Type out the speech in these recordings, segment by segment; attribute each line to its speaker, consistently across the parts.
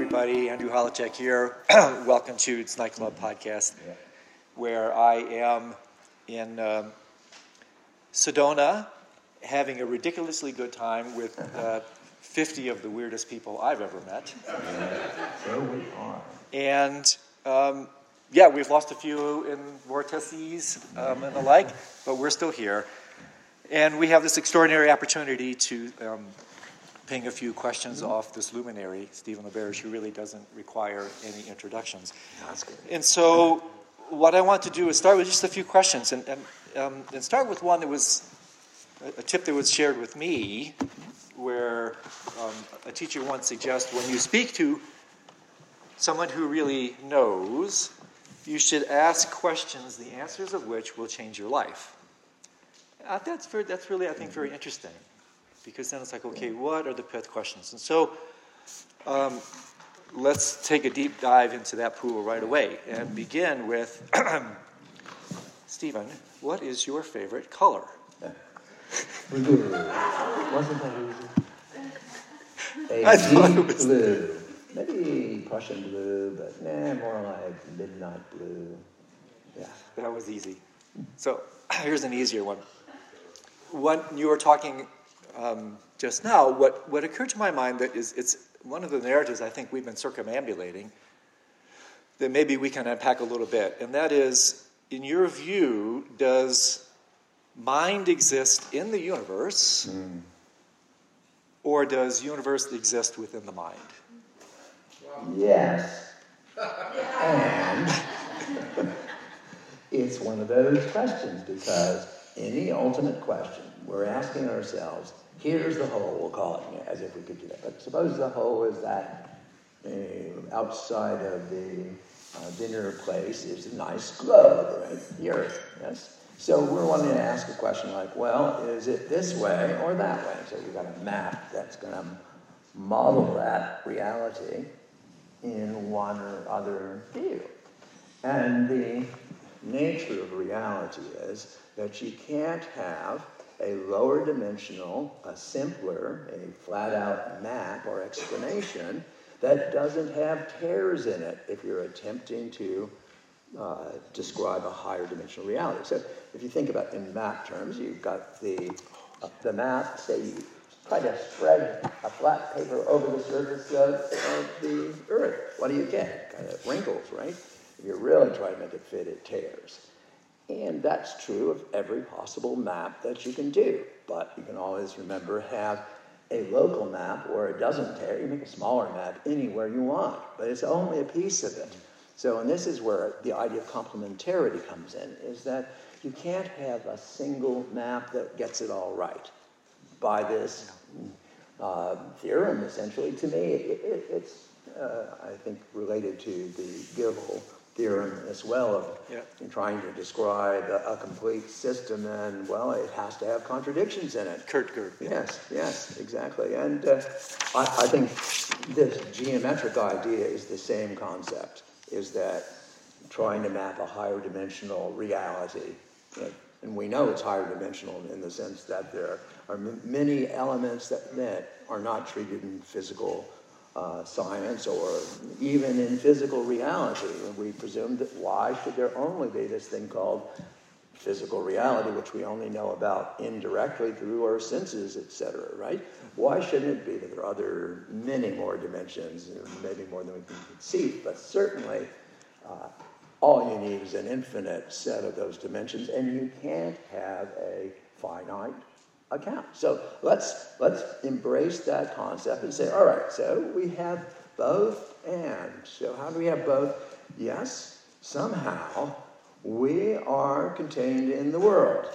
Speaker 1: everybody. Andrew Holecek here. Welcome to Tonight Club podcast, where I am in um, Sedona having a ridiculously good time with uh, 50 of the weirdest people I've ever met.
Speaker 2: So we are.
Speaker 1: And um, yeah, we've lost a few in vortices um, and the like, but we're still here. And we have this extraordinary opportunity to um, ping a few questions off this luminary, Stephen LaBerge, who really doesn't require any introductions.
Speaker 2: That's good.
Speaker 1: And so, what I want to do is start with just a few questions, and, and, um, and start with one that was a, a tip that was shared with me, where um, a teacher once suggests when you speak to someone who really knows, you should ask questions, the answers of which will change your life. Uh, that's, very, that's really, I think, very interesting because then it's like, okay, what are the pith questions? And so um, let's take a deep dive into that pool right away and begin with Stephen, what is your favorite color?
Speaker 2: Blue. Wasn't that easy?
Speaker 1: I
Speaker 2: A
Speaker 1: thought it was-
Speaker 2: blue. Maybe Prussian blue, but nah, more like midnight blue. Yeah.
Speaker 1: That was easy. So here's an easier one. When you were talking um, just now, what, what occurred to my mind that is it's one of the narratives I think we've been circumambulating that maybe we can unpack a little bit, and that is, in your view, does mind exist in the universe, or does universe exist within the mind?
Speaker 2: Yes. And it's one of those questions because any ultimate question, we're asking ourselves, here's the whole, we'll call it, as if we could do that. But suppose the whole is that uh, outside of the uh, dinner place is a nice globe, right? The earth, yes? So we're wanting to ask a question like, well, is it this way or that way? So you've got a map that's going to model that reality in one or other view. And the nature of reality is that you can't have a lower dimensional, a simpler, a flat out map or explanation that doesn't have tears in it if you're attempting to uh, describe a higher dimensional reality. So if you think about in map terms, you've got the, uh, the map, say you try to spread a flat paper over the surface of, of the earth. What do you get? Kind of wrinkles, right? If you really try to make it fit, it tears. And that's true of every possible map that you can do. But you can always remember have a local map where it doesn't tear. You make a smaller map anywhere you want, but it's only a piece of it. So, and this is where the idea of complementarity comes in, is that you can't have a single map that gets it all right. By this uh, theorem, essentially, to me, it, it, it's, uh, I think, related to the Gödel theorem as well of
Speaker 1: Yeah.
Speaker 2: in trying to describe a, a complete system, and well, it has to have contradictions in it.
Speaker 1: Kurt Gödel.
Speaker 2: Yes, yes, exactly. And uh, I, I think this geometric idea is the same concept, is that trying to map a higher dimensional reality. uh, And we know it's higher dimensional in the sense that there are many elements that, that are not treated in physical uh, science or even in physical reality. We presume that why should there only be this thing called physical reality, which we only know about indirectly through our senses, etc., right? Why shouldn't it be that there are other, many more dimensions, maybe more than we can conceive, but certainly uh, all you need is an infinite set of those dimensions, and you can't have a finite account. So let's let's embrace that concept and say, all right, so we have both and. So how do we have both? Yes, somehow we are contained in the world,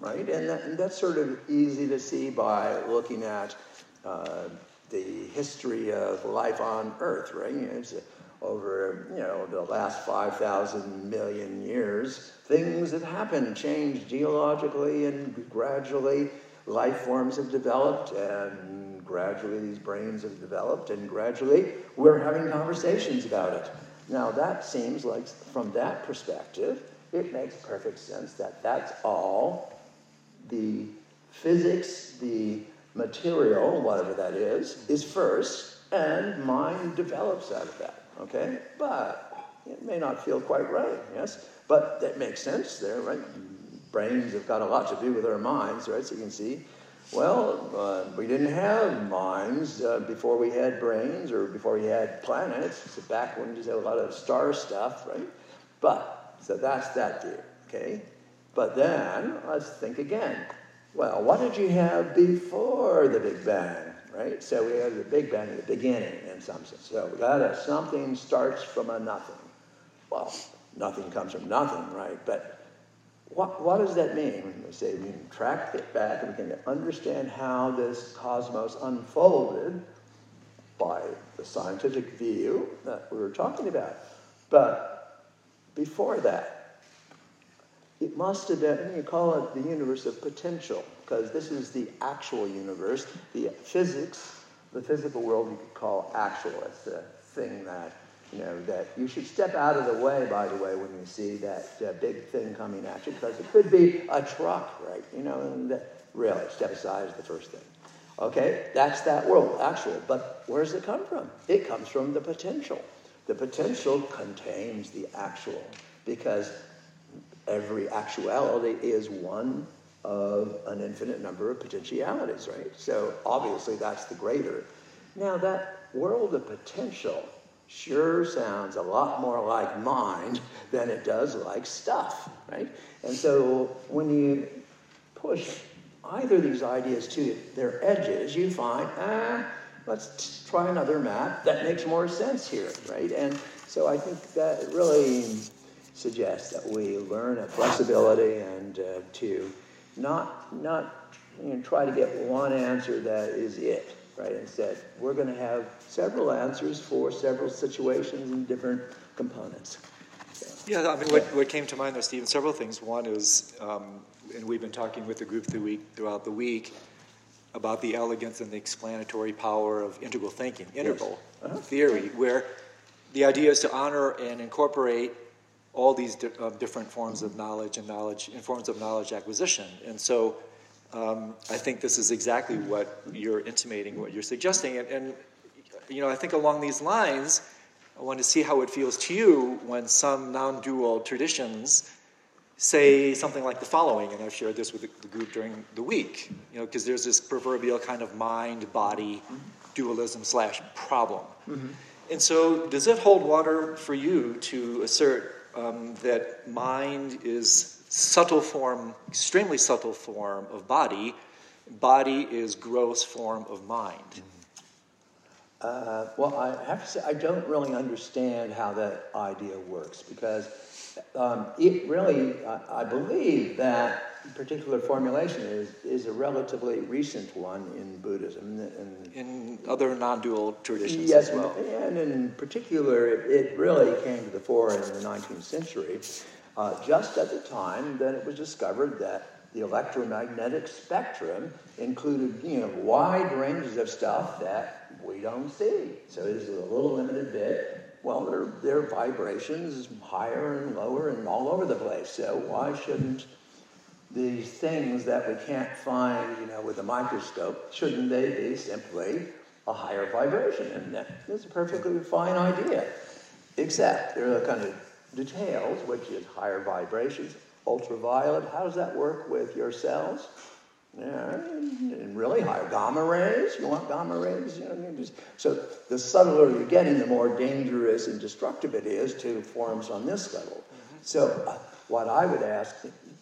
Speaker 2: right? And, that, and that's sort of easy to see by looking at uh, the history of life on Earth, right? You know, over you know the last 5,000 million years, things have happened, changed geologically, and gradually life forms have developed, and gradually these brains have developed, and gradually we're having conversations about it. Now that seems like, from that perspective, it makes perfect sense that that's all the physics, the material, whatever that is, is first, and mind develops out of that. Okay, but it may not feel quite right. Yes, but that makes sense there, right? Brains have got a lot to do with our minds, right? So you can see. Well, uh, we didn't have minds uh, before we had brains or before we had planets. So back when we just had a lot of star stuff, right? But, so that's that theory, okay? But then, let's think again. Well, what did you have before the Big Bang, right? So we have the Big Bang, at the beginning in some sense. So we got a something starts from a nothing. Well, nothing comes from nothing, right? But what, what does that mean? When We say we can track it back and we can understand how this cosmos unfolded by the scientific view that we were talking about. But before that, it must have been, you call it the universe of potential, because this is the actual universe. The physics, the physical world, you could call actual. It's the thing that, you know, that you should step out of the way, by the way, when you see that uh, big thing coming at you, because it could be a truck, right? You know, and that, really, step aside is the first thing. Okay, that's that world, actual. But where does it come from? It comes from the potential. The potential contains the actual, because every actuality is one of an infinite number of potentialities, right? So obviously that's the greater. Now that world of potential sure sounds a lot more like mind than it does like stuff, right? And so when you push either of these ideas to their edges, you find, ah, let's try another map that makes more sense here, right? And so I think that really suggests that we learn a flexibility and uh, to not not you know, try to get one answer that is it, right? Instead, we're going to have several answers for several situations and different components.
Speaker 1: Yeah, I mean, what, what came to mind there, Stephen, several things. One is, um, and we've been talking with the group through week, throughout the week about the elegance and the explanatory power of integral thinking, integral yes. uh-huh. theory, where the idea is to honor and incorporate all these di- uh, different forms of knowledge and knowledge and forms of knowledge acquisition. And so um, I think this is exactly what you're intimating, what you're suggesting. And, and, you know, I think along these lines, I want to see how it feels to you when some non-dual traditions say something like the following, and I've shared this with the group during the week, you know, because there's this proverbial kind of mind-body dualism slash problem. Mm-hmm. And so, does it hold water for you to assert um, that mind is subtle form, extremely subtle form of body. Body is gross form of mind.
Speaker 2: Uh, well, I have to say, I don't really understand how that idea works because um, it really, I, I believe that particular formulation is, is a relatively recent one in Buddhism.
Speaker 1: And, in other non-dual traditions
Speaker 2: yes,
Speaker 1: as well.
Speaker 2: And, and in particular, it, it, really came to the fore in the 19th century, uh, just at the time that it was discovered that the electromagnetic spectrum included you know, wide ranges of stuff that we don't see. So it is a little limited bit. Well, there, there are vibrations higher and lower and all over the place. So why shouldn't these things that we can't find, you know, with a microscope, shouldn't they be simply a higher vibration? And that is a perfectly fine idea, except there are kind of details, which is higher vibrations, ultraviolet. How does that work with your cells? Yeah, and really higher gamma rays. You want gamma rays? You know, just, so the subtler you're getting, the more dangerous and destructive it is to forms on this level. Mm-hmm. So, uh, what I would ask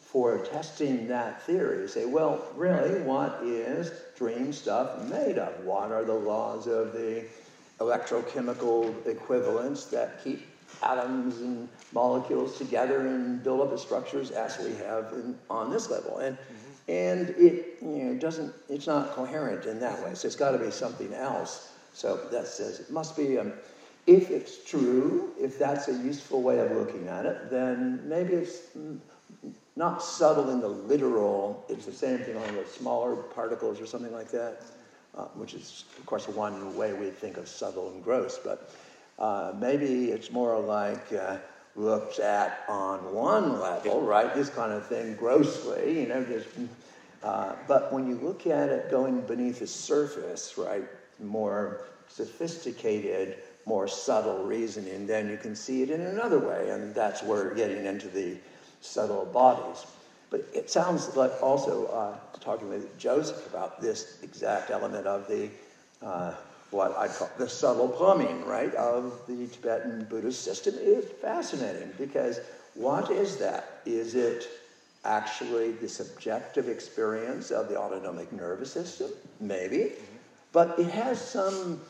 Speaker 2: for testing that theory. is Say, well, really, what is dream stuff made of? What are the laws of the electrochemical equivalents that keep atoms and molecules together and build up the structures as we have in, on this level? And mm-hmm. and it you know doesn't it's not coherent in that way. So it's got to be something else. So that says it must be. Um, if it's true, if that's a useful way of looking at it, then maybe it's not subtle in the literal, it's the same thing on the smaller particles or something like that, uh, which is, of course, one way we think of subtle and gross. But uh, maybe it's more like uh, looked at on one level, right? This kind of thing grossly, you know, just. Uh, but when you look at it going beneath the surface, right, more sophisticated, more subtle reasoning, then you can see it in another way, and that's where we're getting into the subtle bodies. But it sounds like also uh, talking with Joseph about this exact element of the uh, what I call the subtle plumbing, right, of the Tibetan Buddhist system is fascinating because what is that? Is it actually the subjective experience of the autonomic nervous system? Maybe. But it has some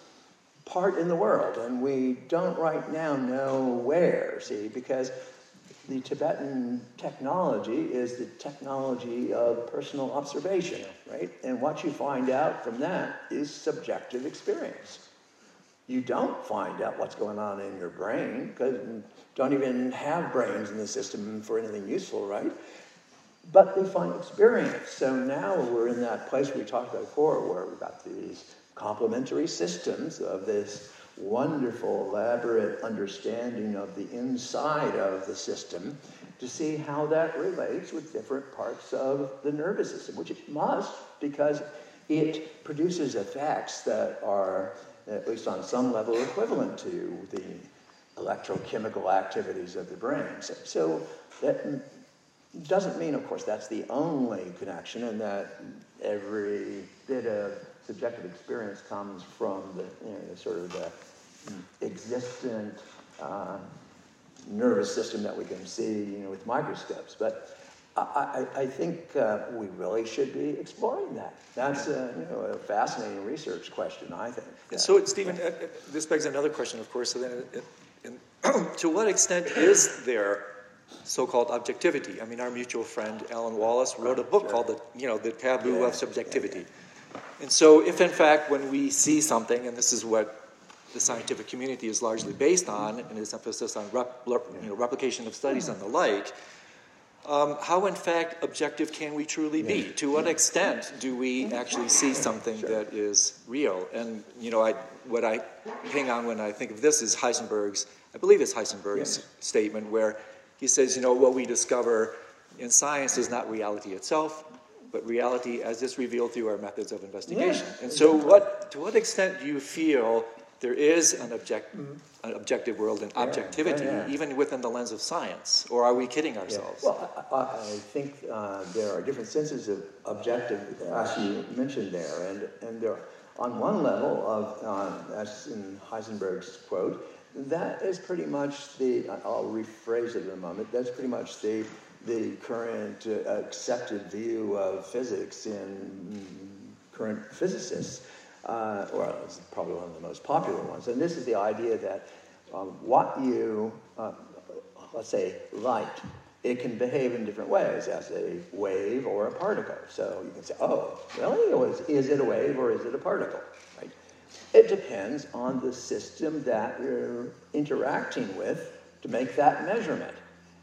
Speaker 2: part in the world, and we don't right now know where, see, because the Tibetan technology is the technology of personal observation, right? And what you find out from that is subjective experience. You don't find out what's going on in your brain because don't even have brains in the system for anything useful, right? But they find experience. So now we're in that place we talked about before where we've got these complementary systems of this wonderful, elaborate understanding of the inside of the system to see how that relates with different parts of the nervous system, which it must because it produces effects that are, at least on some level, equivalent to the electrochemical activities of the brain. So, so that doesn't mean, of course, that's the only connection and that every bit of subjective experience comes from the you know, sort of the existent uh, nervous system that we can see you know, with microscopes. But I, I, I think uh, we really should be exploring that. That's a, you know, a fascinating research question, I think.
Speaker 1: And so, Stephen, uh, uh, this begs another question, of course. So then, uh, to what extent is there so-called objectivity? I mean, our mutual friend Alan Wallace wrote a book
Speaker 2: Sure.
Speaker 1: called the, you know, the taboo
Speaker 2: Yeah,
Speaker 1: of subjectivity. And so, if in fact, when we see something, and this is what the scientific community is largely based on, and its emphasis on rep, you know, replication of studies and the like, um, how in fact objective can we truly be? To what extent do we actually see something that is real? And you know, I, what I hang on when I think of this is Heisenberg's, I believe it's Heisenberg's statement where he says, you know, what we discover in science is not reality itself, but reality as it's revealed through our methods of investigation.
Speaker 2: Yeah,
Speaker 1: and so, what to what extent do you feel there is an, object, an objective world and objectivity,
Speaker 2: yeah, yeah.
Speaker 1: even within the lens of science? Or are we kidding
Speaker 2: Yeah.
Speaker 1: ourselves?
Speaker 2: Well, I, I I think uh, there are different senses of objective, as you mentioned there, and and there, on one level of, uh, as in Heisenberg's quote, that is pretty much the. I'll rephrase it in a moment. That's pretty much the the current uh, accepted view of physics in current physicists, uh, or it's probably one of the most popular ones. And this is the idea that um, what you, uh, let's say, light, it can behave in different ways as a wave or a particle. So you can say, oh, really? Is, is it a wave or is it a particle? Right? It depends on the system that you're interacting with to make that measurement.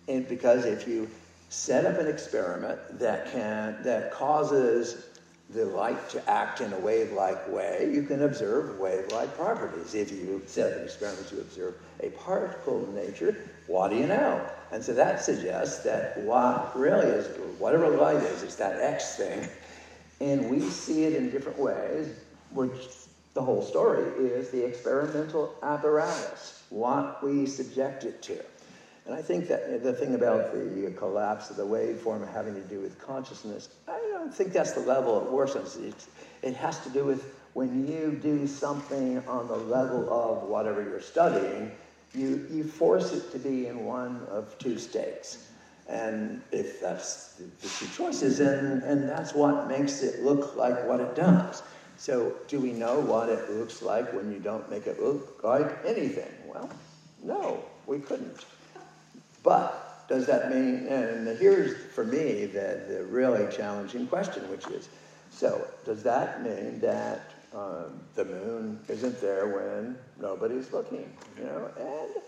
Speaker 2: And because if you set up an experiment that can that causes the light to act in a wave-like way, you can observe wave-like properties. If you set an experiment to observe a particle nature, what do you know? And so that suggests that what really is, whatever light is, it's that X thing, and we see it in different ways, which the whole story is the experimental apparatus, what we subject it to. And I think that the thing about the collapse of the waveform having to do with consciousness, I don't think that's the level it worsens. It, it has to do with when you do something on the level of whatever you're studying, you, you force it to be in one of two states. And if that's the, the two choices, and, and that's what makes it look like what it does. So, do we know what it looks like when you don't make it look like anything? Well, no, we couldn't. But does that mean, and here's for me the, the really challenging question, which is so does that mean that um, the moon isn't there when nobody's looking? You know, and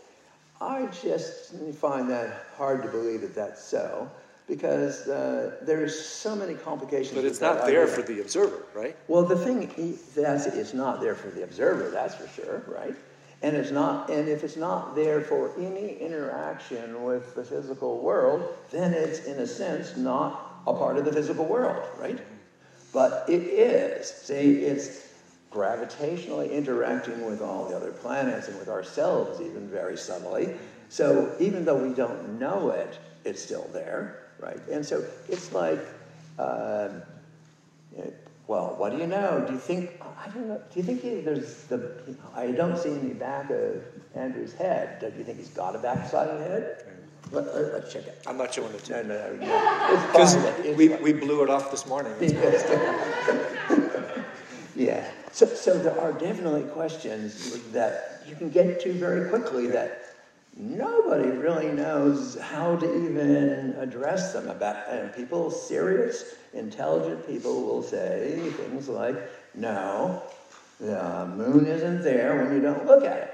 Speaker 2: I just find that hard to believe that that's so because uh, there's so many complications.
Speaker 1: But it's not there
Speaker 2: idea.
Speaker 1: for the observer, right?
Speaker 2: Well, the thing is, that's it's not there for the observer, that's for sure, right? And it's not, and if it's not there for any interaction with the physical world, then it's in a sense not a part of the physical world, right? But it is. See, it's gravitationally interacting with all the other planets and with ourselves, even very subtly. So even though we don't know it, it's still there, right? And so it's like, uh, well, what do you know? Do you think, I don't know, do you think he, there's the, I don't see any back of Andrew's head. Do you think he's got a backside of the head? Let, us check it.
Speaker 1: I'm not showing it to you.
Speaker 2: no, no.
Speaker 1: Because we, we blew it off this morning.
Speaker 2: Yeah. So, so there are definitely questions that you can get to very quickly that nobody really knows how to even address them about. And people, serious, intelligent people, will say things like, "No, the moon isn't there when you don't look at it."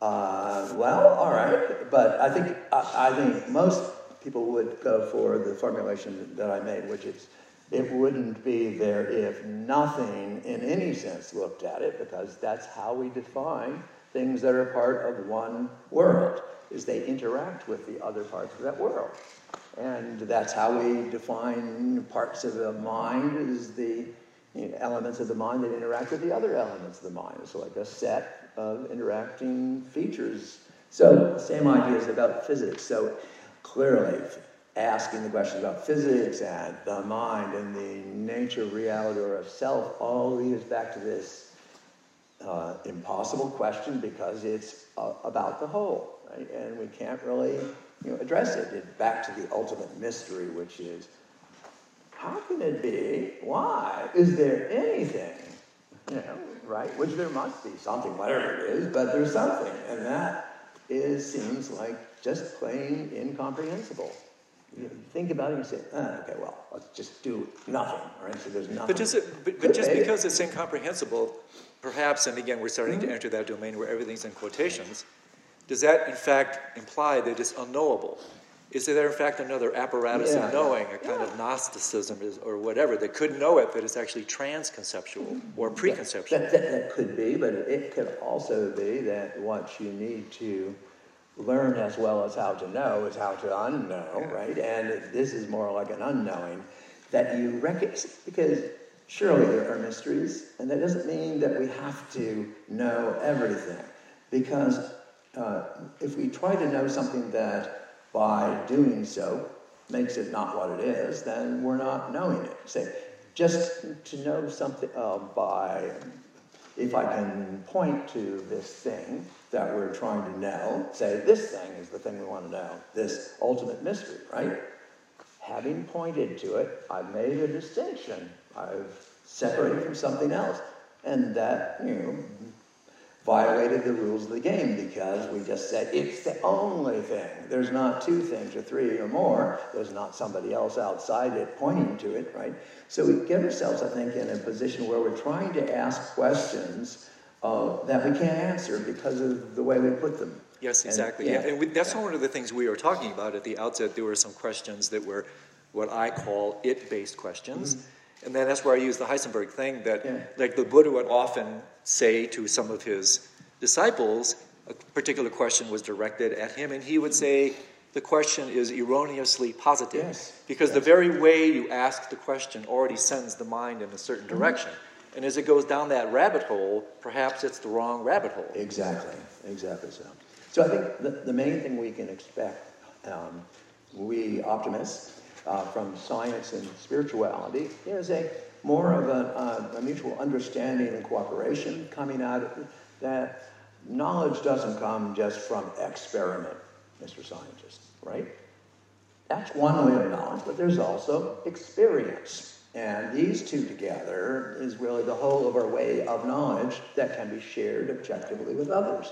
Speaker 2: Uh, well, all right, but I think I, I think most people would go for the formulation that I made, which is it wouldn't be there if nothing in any sense looked at it, because that's how we define things that are part of one world, is they interact with the other parts of that world. And that's how we define parts of the mind is the you know, elements of the mind that interact with the other elements of the mind. It's like a set of interacting features. So same ideas about physics. So clearly asking the questions about physics and the mind and the nature of reality or of self all leads back to this uh, impossible question because it's uh, about the whole, right? And we can't really you know, address it. it. Back to the ultimate mystery, which is how can it be? Why? Is there anything? You know, right? Which there must be something, whatever it is, but there's something. And that is seems like just plain incomprehensible. You think about it and say, oh, okay, well, let's just do nothing, right? So there's nothing.
Speaker 1: But just, but, but just because it's incomprehensible, perhaps, and again, we're starting mm-hmm. to enter that domain where everything's in quotations, does that in fact imply that it's unknowable? Is there in fact another apparatus yeah, of knowing, yeah. a kind yeah. of Gnosticism or whatever, that could know it, but it's actually transconceptual or preconceptual?
Speaker 2: That, that, that could be, but it could also be that what you need to learn as well as how to know is how to unknow, right? And this is more like an unknowing that you recognize, because surely there are mysteries, and that doesn't mean that we have to know everything. Because uh, if we try to know something that by doing so makes it not what it is, then we're not knowing it. Say, just to know something uh, by, if I can point to this thing, that we're trying to know, say, this thing is the thing we want to know, this ultimate mystery, right? Having pointed to it, I've made a distinction. I've separated from something else. And that, you know, violated the rules of the game because we just said it's the only thing. There's not two things or three or more. There's not somebody else outside it pointing to it, right? So we get ourselves, I think, in a position where we're trying to ask questions uh, that we can't answer because of the way we put them.
Speaker 1: Yes, exactly. And, yeah. and we, that's yeah. one of the things we were talking about at the outset. There were some questions that were what I call it-based questions. Mm-hmm. And then that's where I use the Heisenberg thing that, yeah. like the Buddha would often say to some of his disciples, a particular question was directed at him, and he would say, the question is erroneously positive.
Speaker 2: Yes.
Speaker 1: Because
Speaker 2: yes.
Speaker 1: the very way you ask the question already sends the mind in a certain mm-hmm. direction. Mm-hmm. And as it goes down that rabbit hole, perhaps it's the wrong rabbit hole.
Speaker 2: Exactly, exactly so. So I think the, the main thing we can expect, um, we optimists, uh, from science and spirituality, is a more of a, uh, a mutual understanding and cooperation coming out of that knowledge doesn't come just from experiment, Mr. Scientist, right? That's one way of knowledge, but there's also experience. And these two together is really the whole of our way of knowledge that can be shared objectively with others.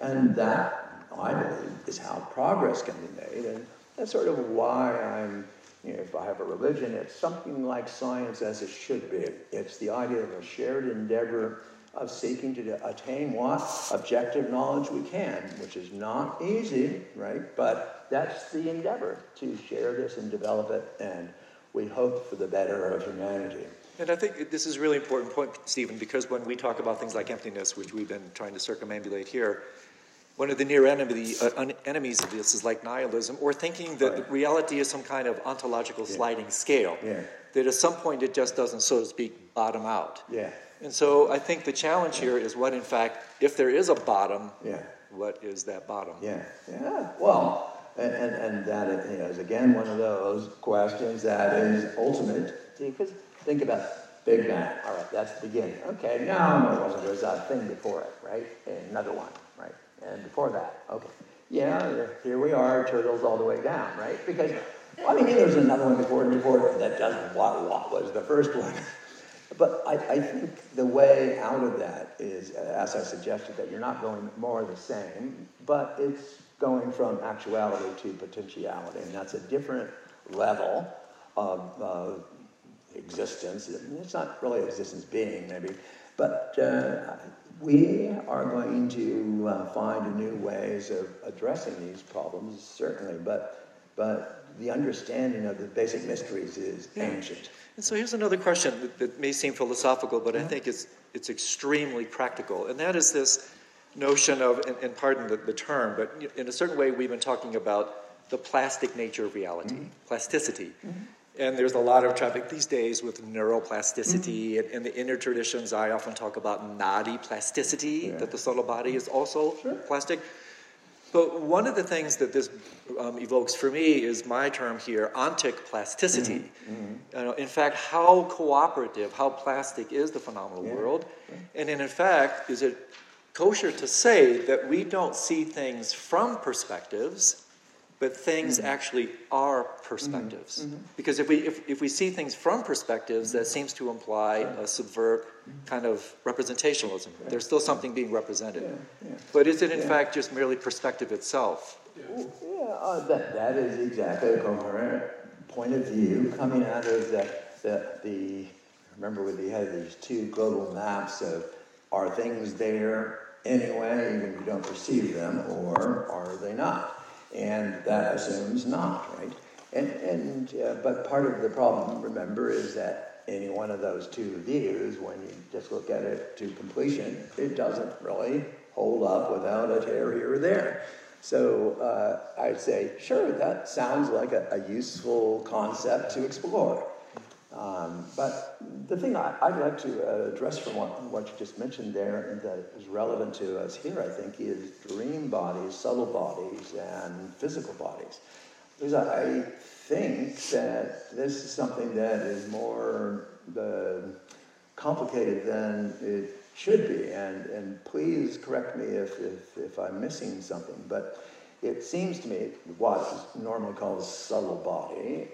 Speaker 2: And that, I believe, is how progress can be made. And that's sort of why I'm, you know, if I have a religion, it's something like science as it should be. It's the idea of a shared endeavor of seeking to attain what? Objective knowledge we can, which is not easy, right? But that's the endeavor to share this and develop it and we hope for the better of humanity.
Speaker 1: And I think this is a really important point, Stephen, because when we talk about things like emptiness, which we've been trying to circumambulate here, one of the near enemy, uh, enemies of this is like nihilism, or thinking that reality is some kind of ontological yeah. sliding scale.
Speaker 2: Yeah.
Speaker 1: That at some point it just doesn't, so to speak, bottom out.
Speaker 2: Yeah.
Speaker 1: And so I think the challenge here is what, in fact, if there is a bottom,
Speaker 2: Yeah.
Speaker 1: what is that bottom?
Speaker 2: Yeah, yeah. Well, and, and, and that is, you know, is again one of those questions that is ultimate. Because think about Big Bang. All right, that's the beginning. Okay, no, wasn't. There was a thing before it, right? And another one, right? And before that, okay. Yeah, here we are, turtles all the way down, right? Because, well, I mean, there's another one before and before that doesn't what, what was the first one. But I, I think the way out of that is, as I suggested, that you're not going more of the same, but it's going from actuality to potentiality, and that's a different level of uh, existence. It's not really existence being, maybe, but uh, we are going to uh, find new ways of addressing these problems, certainly, but, but the understanding of the basic mysteries is ancient.
Speaker 1: And so here's another question that, that may seem philosophical, but I mm-hmm. think it's, it's extremely practical. And that is this notion of, and, and pardon the, the term, but in a certain way, we've been talking about the plastic nature of reality, mm-hmm. plasticity. Mm-hmm. And there's a lot of traffic these days with neuroplasticity. And in the inner traditions, I often talk about nadi plasticity, that the subtle body is also plastic. But one of the things that this um, evokes for me is my term here, ontic plasticity. Uh, in fact, how cooperative, how plastic is the phenomenal world? And in fact, is it kosher to say that we don't see things from perspectives, but things mm-hmm. actually are mm-hmm. perspectives? Mm-hmm. Because if we, if, if we see things from perspectives, that seems to imply a subvert kind of representationalism. There's still something being represented. But is it in fact just merely perspective itself?
Speaker 2: Yeah, uh, that, that is exactly a coherent point of view coming out of the, the, the remember we had these two global maps of are things there anyway, even if you don't perceive them, or are they not? And that assumes not, right? And, and uh, but part of the problem, remember, is that any one of those two views, when you just look at it to completion, it doesn't really hold up without a tear here or there. So uh, I'd say, sure, that sounds like a, a useful concept to explore. Um, but the thing I, would like to uh, address from what, what you just mentioned there, and that is relevant to us here, I think, is dream bodies, subtle bodies, and physical bodies. Because I think that this is something that is more uh, complicated than it should be. And, and please correct me if, if, if I'm missing something. But it seems to me what is normally called subtle body,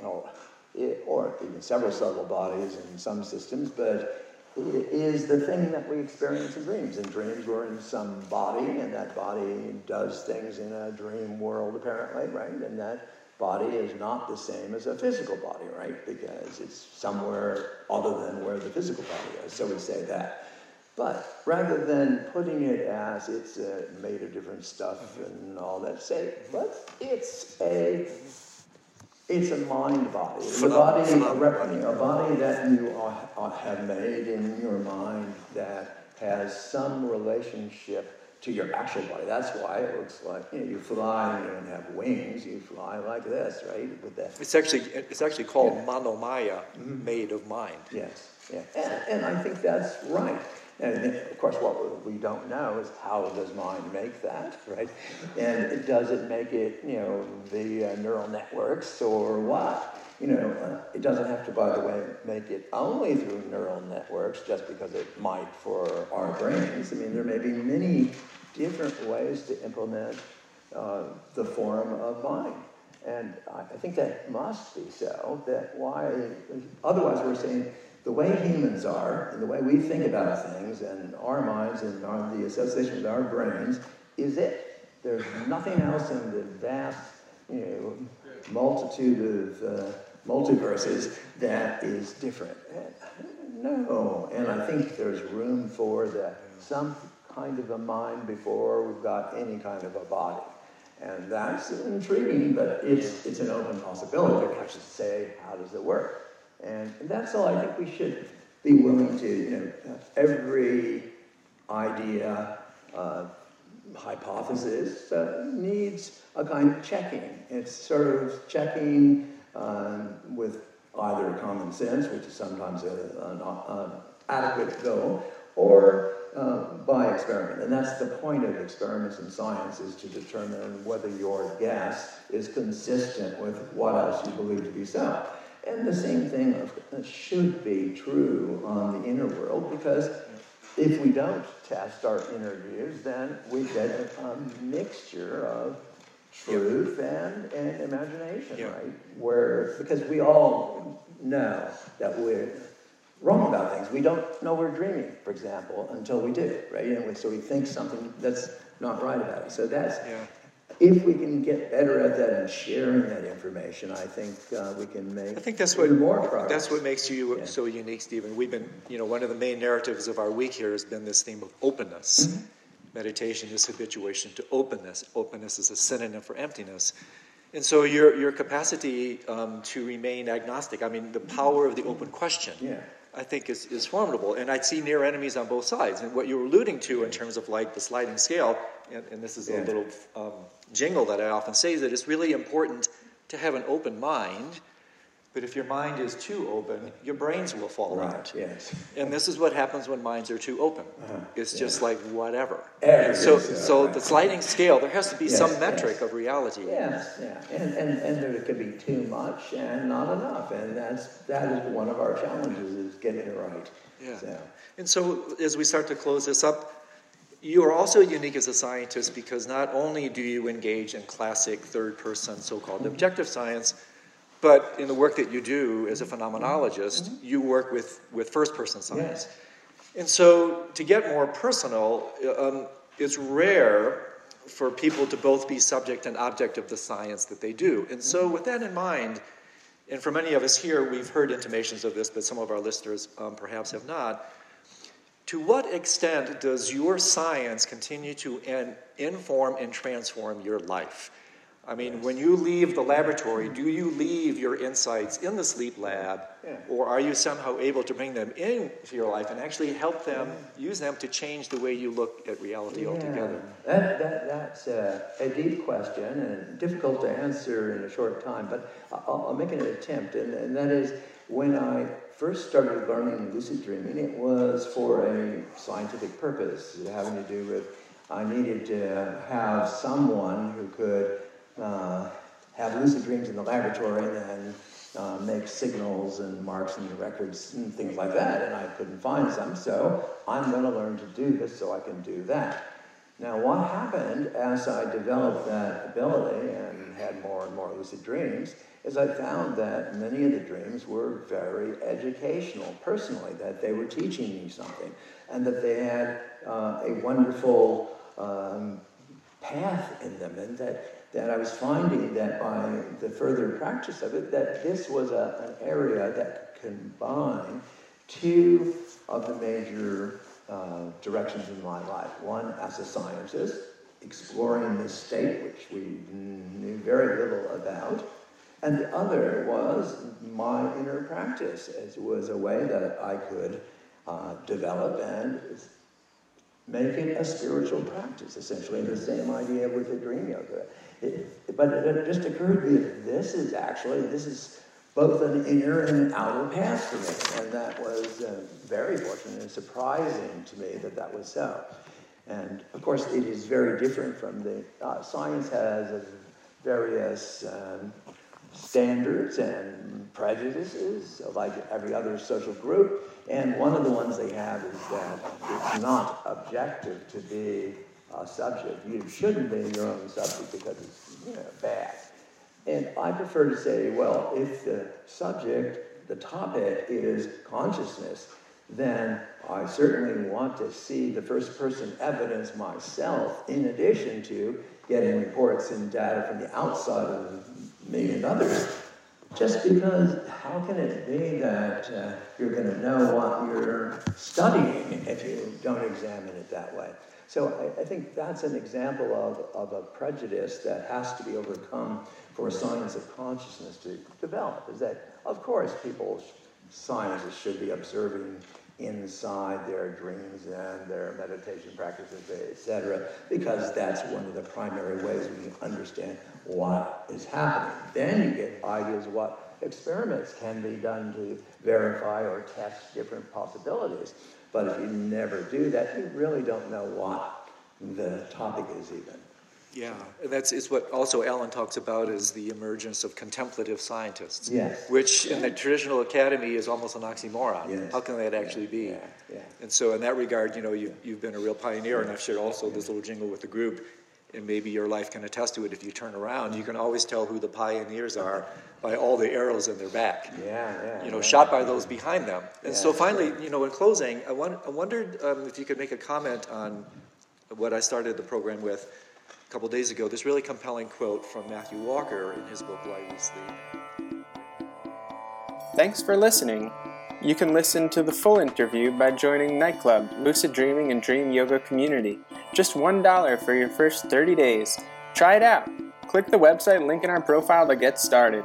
Speaker 2: it, or even several subtle bodies in some systems, but it is the thing that we experience in dreams. In dreams, we're in some body, and that body does things in a dream world, apparently, right? And that body is not the same as a physical body, right? Because it's somewhere other than where the physical body is. So we say that. But rather than putting it as it's uh, made of different stuff and all that, say, but it's a it's a mind body. It's a body, a, body that you are, are, have made in your mind that has some relationship to your actual body. That's why it looks like you know you fly and you don't have wings. You fly like this, right? With that.
Speaker 1: It's actually it's actually called yeah. manomaya, mm-hmm. made of mind.
Speaker 2: Yes, yeah, and, and I think that's right. And of course, what we don't know is how does mind make that, right? And does it make it, you know, the uh, neural networks or what? You know, uh, it doesn't have to, by the way, make it only through neural networks just because it might for our brains. I mean, there may be many different ways to implement uh, the form of mind. And I think that must be so. That why, otherwise, we're saying the way humans are and the way we think about things and our minds and our, the association with our brains is it. There's nothing else in the vast, you know, multitude of uh, multiverses that is different. No, and I think there's room for the, some kind of a mind before we've got any kind of a body. And that's intriguing, but it's, it's an open possibility. I should say, how does it work? And, and that's all I think we should be willing to, you know, every idea, uh, hypothesis uh, needs a kind of checking. Sort of checking um, with either common sense, which is sometimes an adequate goal, or uh, by experiment. And that's the point of experiments in science is to determine whether your guess is consistent with what else you believe to be so. And the same thing uh, should be true on the inner world because if we don't test our inner views, then we get a mixture of truth and, and imagination, yeah. right? Where because we all know that we're wrong about things. We don't know we're dreaming, for example, until we do, right? And so we think something that's not right about it. So that's yeah. If we can get better at that and sharing that information, I think uh, we can make. I
Speaker 1: think that's what more progress. That's what makes you yeah. so unique, Stephen. We've been, you know, one of the main narratives of our week here has been this theme of openness. Mm-hmm. Meditation is habituation to openness. Openness is a synonym for emptiness. And so your, your capacity um, to remain agnostic, I mean, the power of the open question.
Speaker 2: Yeah
Speaker 1: I think is, is formidable. And I'd see near enemies on both sides. And what you were alluding to in terms of like the sliding scale, and, and this is yeah. a little um, jingle that I often say, is that it's really important to have an open mind but if your mind is too open, your brains will fall
Speaker 2: right,
Speaker 1: out.
Speaker 2: Yes.
Speaker 1: And this is what happens when minds are too open. Uh-huh, it's yeah. just like whatever.
Speaker 2: so,
Speaker 1: so right. the sliding scale, there has to be yes, some metric yes. of reality.
Speaker 2: Yes, yeah. And, and, and there could be too much and not enough. And that's, that is one of our challenges is getting it right.
Speaker 1: Yeah. So. And so as we start to close this up, you are also unique as a scientist because not only do you engage in classic third person so called objective science, but in the work that you do as a phenomenologist, mm-hmm. you work with, with first person science. Yes. And so, to get more personal, um, it's rare for people to both be subject and object of the science that they do. And so, with that in mind, and for many of us here, we've heard intimations of this, but some of our listeners um, perhaps have not. To what extent does your science continue to in, inform and transform your life? I mean, yes. when you leave the laboratory, do you leave your insights in the sleep lab, yeah. or are you somehow able to bring them into your life and actually help them, yeah. use them to change the way you look at reality
Speaker 2: yeah.
Speaker 1: altogether?
Speaker 2: That, that, that's a, a, deep question and difficult to answer in a short time, but I'll, I'll make an attempt, and, and that is when I first started learning lucid dreaming, it was for a scientific purpose, having to do with I needed to have someone who could uh, have lucid dreams in the laboratory and then uh, make signals and marks and records and things like that. And I couldn't find some, so I'm going to learn to do this so I can do that. Now, what happened as I developed that ability had more and more lucid dreams is I found that many of the dreams were very educational, personally, that they were teaching me something, and that they had uh, a wonderful um, path in them, and that that I was finding that by the further practice of it, that this was a, an area that combined two of the major uh, directions in my life. One, as a scientist, exploring this state, which we knew very little about, and the other was my inner practice. As it was a way that I could uh, develop and make it a spiritual practice, essentially. The same idea with the dream yoga. It, but it, it, just occurred to me that this is actually, this is both an inner and an outer path for me. And that was uh, very fortunate and surprising to me that that was so. And of course, it is very different from the, uh, science has various um, standards and prejudices, like every other social group. And one of the ones they have is that it's not objective to be a subject. You shouldn't be your own subject because it's you know, bad. And I prefer to say, well, if the subject, the topic is consciousness, then I certainly want to see the first person evidence myself in addition to getting reports and data from the outside of me and others. Just because, how can it be that uh, you're going to know what you're studying if you don't examine it that way? So I, I, think that's an example of, of a prejudice that has to be overcome for science of consciousness to develop. Is that, of course, people, scientists should be observing inside their dreams and their meditation practices, etc., because that's one of the primary ways we can understand what is happening. Then you get ideas of what experiments can be done to verify or test different possibilities. But if you never do that, you really don't know what the topic is even.
Speaker 1: Yeah, and that's is what also Alan talks about is the emergence of contemplative scientists.
Speaker 2: Yes.
Speaker 1: Which in the traditional academy is almost an oxymoron.
Speaker 2: Yes.
Speaker 1: How can that actually be?
Speaker 2: Yeah, yeah.
Speaker 1: And so in that regard, you know, you, you've been a real pioneer, and I've shared also this little jingle with the group, and maybe your life can attest to it if you turn around. You can always tell who the pioneers are by all the arrows in their back.
Speaker 2: Yeah, yeah.
Speaker 1: You know,
Speaker 2: yeah.
Speaker 1: shot by those behind them. And so
Speaker 2: Yeah,
Speaker 1: finally, you know, in closing, I, won- I wondered um, if you could make a comment on what I started the program with a couple days ago. This really compelling quote from Matthew Walker in his book Why We Sleep.
Speaker 3: Thanks for listening. You can listen to the full interview by joining Night Club, Lucid Dreaming and Dream Yoga Community. Just $1 for your first 30 days. Try it out. Click the website link in our profile to get started.